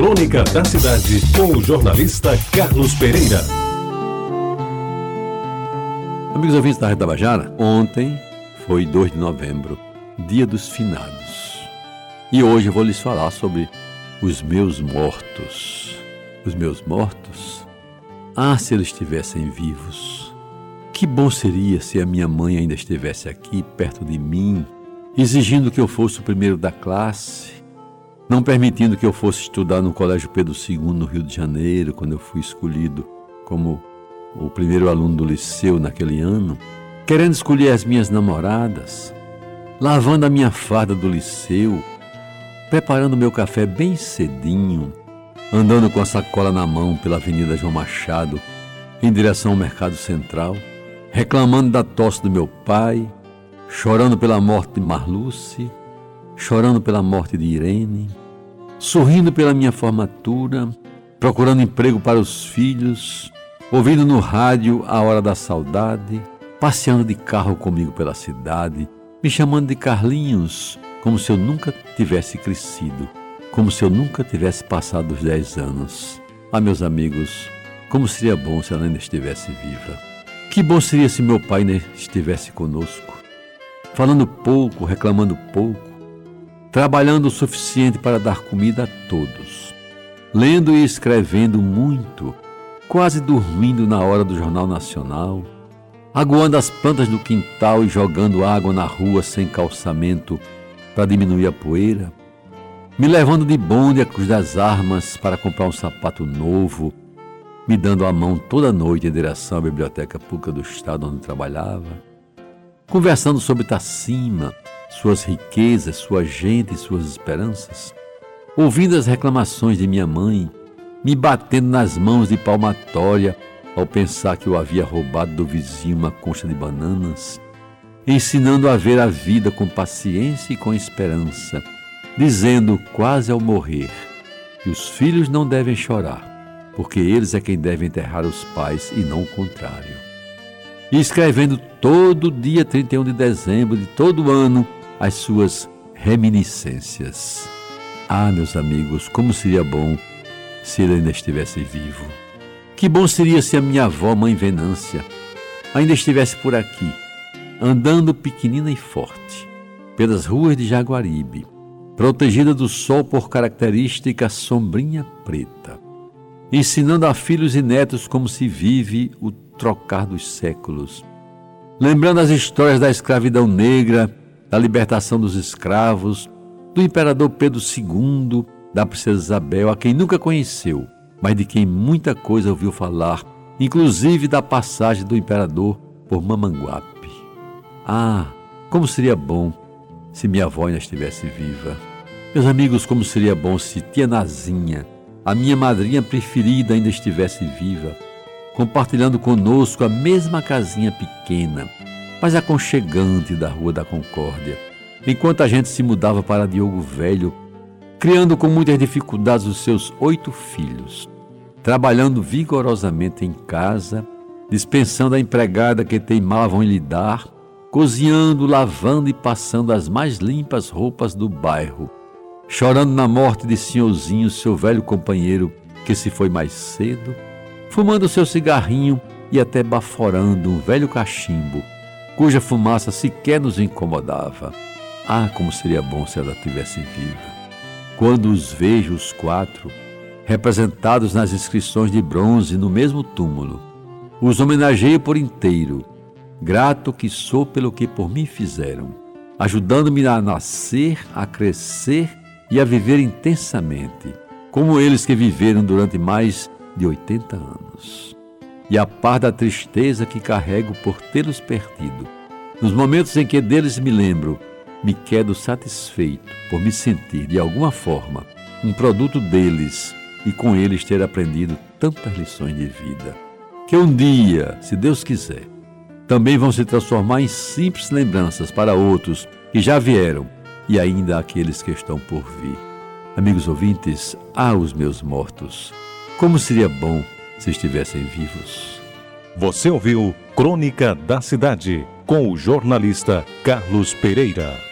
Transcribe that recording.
Crônica da Cidade, com o jornalista Carlos Pereira. Amigos ouvintes da Rede Tabajara, ontem foi 2 de novembro, dia dos finados. E hoje eu vou lhes falar sobre os meus mortos. Os meus mortos? Ah, se eles estivessem vivos. Que bom seria se a minha mãe ainda estivesse aqui, perto de mim, exigindo que eu fosse o primeiro da classe, não permitindo que eu fosse estudar no Colégio Pedro II, no Rio de Janeiro, quando eu fui escolhido como o primeiro aluno do liceu naquele ano, querendo escolher as minhas namoradas, lavando a minha farda do liceu, preparando meu café bem cedinho, andando com a sacola na mão pela Avenida João Machado, em direção ao Mercado Central, reclamando da tosse do meu pai, chorando pela morte de Marluce, chorando pela morte de Irene, sorrindo pela minha formatura, procurando emprego para os filhos, ouvindo no rádio a hora da saudade, passeando de carro comigo pela cidade, me chamando de Carlinhos, como se eu nunca tivesse crescido, como se eu nunca tivesse passado os dez anos. Ah, meus amigos, como seria bom se ela ainda estivesse viva. Que bom seria se meu pai ainda estivesse conosco, falando pouco, reclamando pouco, trabalhando o suficiente para dar comida a todos, lendo e escrevendo muito, quase dormindo na hora do Jornal Nacional, aguando as plantas do quintal e jogando água na rua sem calçamento para diminuir a poeira, me levando de bonde a Cruz das Armas para comprar um sapato novo, me dando a mão toda noite em direção à Biblioteca Pública do Estado onde trabalhava, conversando sobre Tacima, suas riquezas, sua gente e suas esperanças, ouvindo as reclamações de minha mãe, me batendo nas mãos de palmatória ao pensar que eu havia roubado do vizinho uma concha de bananas, ensinando a ver a vida com paciência e com esperança, dizendo quase ao morrer que os filhos não devem chorar, porque eles é quem deve enterrar os pais e não o contrário. E escrevendo todo dia 31 de dezembro de todo ano as suas reminiscências. Ah, meus amigos, como seria bom se ele ainda estivesse vivo. Que bom seria se a minha avó, mãe Venância, ainda estivesse por aqui, andando pequenina e forte, pelas ruas de Jaguaribe, protegida do sol por característica sombrinha preta, ensinando a filhos e netos como se vive o trocar dos séculos, lembrando as histórias da escravidão negra da libertação dos escravos, do imperador Pedro II, da princesa Isabel, a quem nunca conheceu, mas de quem muita coisa ouviu falar, inclusive da passagem do imperador por Mamanguape. Ah, como seria bom se minha avó ainda estivesse viva. Meus amigos, como seria bom se tia Nazinha, a minha madrinha preferida, ainda estivesse viva, compartilhando conosco a mesma casinha pequena, mas aconchegante da Rua da Concórdia, enquanto a gente se mudava para Diogo Velho, criando com muitas dificuldades os seus oito filhos, trabalhando vigorosamente em casa, dispensando a empregada que teimavam em lhe dar, cozinhando, lavando e passando as mais limpas roupas do bairro, chorando na morte de senhorzinho, seu velho companheiro, que se foi mais cedo, fumando seu cigarrinho e até baforando um velho cachimbo cuja fumaça sequer nos incomodava. Ah, como seria bom se ela estivesse viva! Quando os vejo os quatro, representados nas inscrições de bronze no mesmo túmulo, os homenageio por inteiro, grato que sou pelo que por mim fizeram, ajudando-me a nascer, a crescer e a viver intensamente, como eles que viveram durante mais de 80 anos e a par da tristeza que carrego por tê-los perdido. Nos momentos em que deles me lembro, me quedo satisfeito por me sentir, de alguma forma, um produto deles e com eles ter aprendido tantas lições de vida. Que um dia, se Deus quiser, também vão se transformar em simples lembranças para outros que já vieram e ainda aqueles que estão por vir. Amigos ouvintes, ah, os meus mortos, como seria bom se estivessem vivos. Você ouviu Crônica da Cidade com o jornalista Carlos Pereira.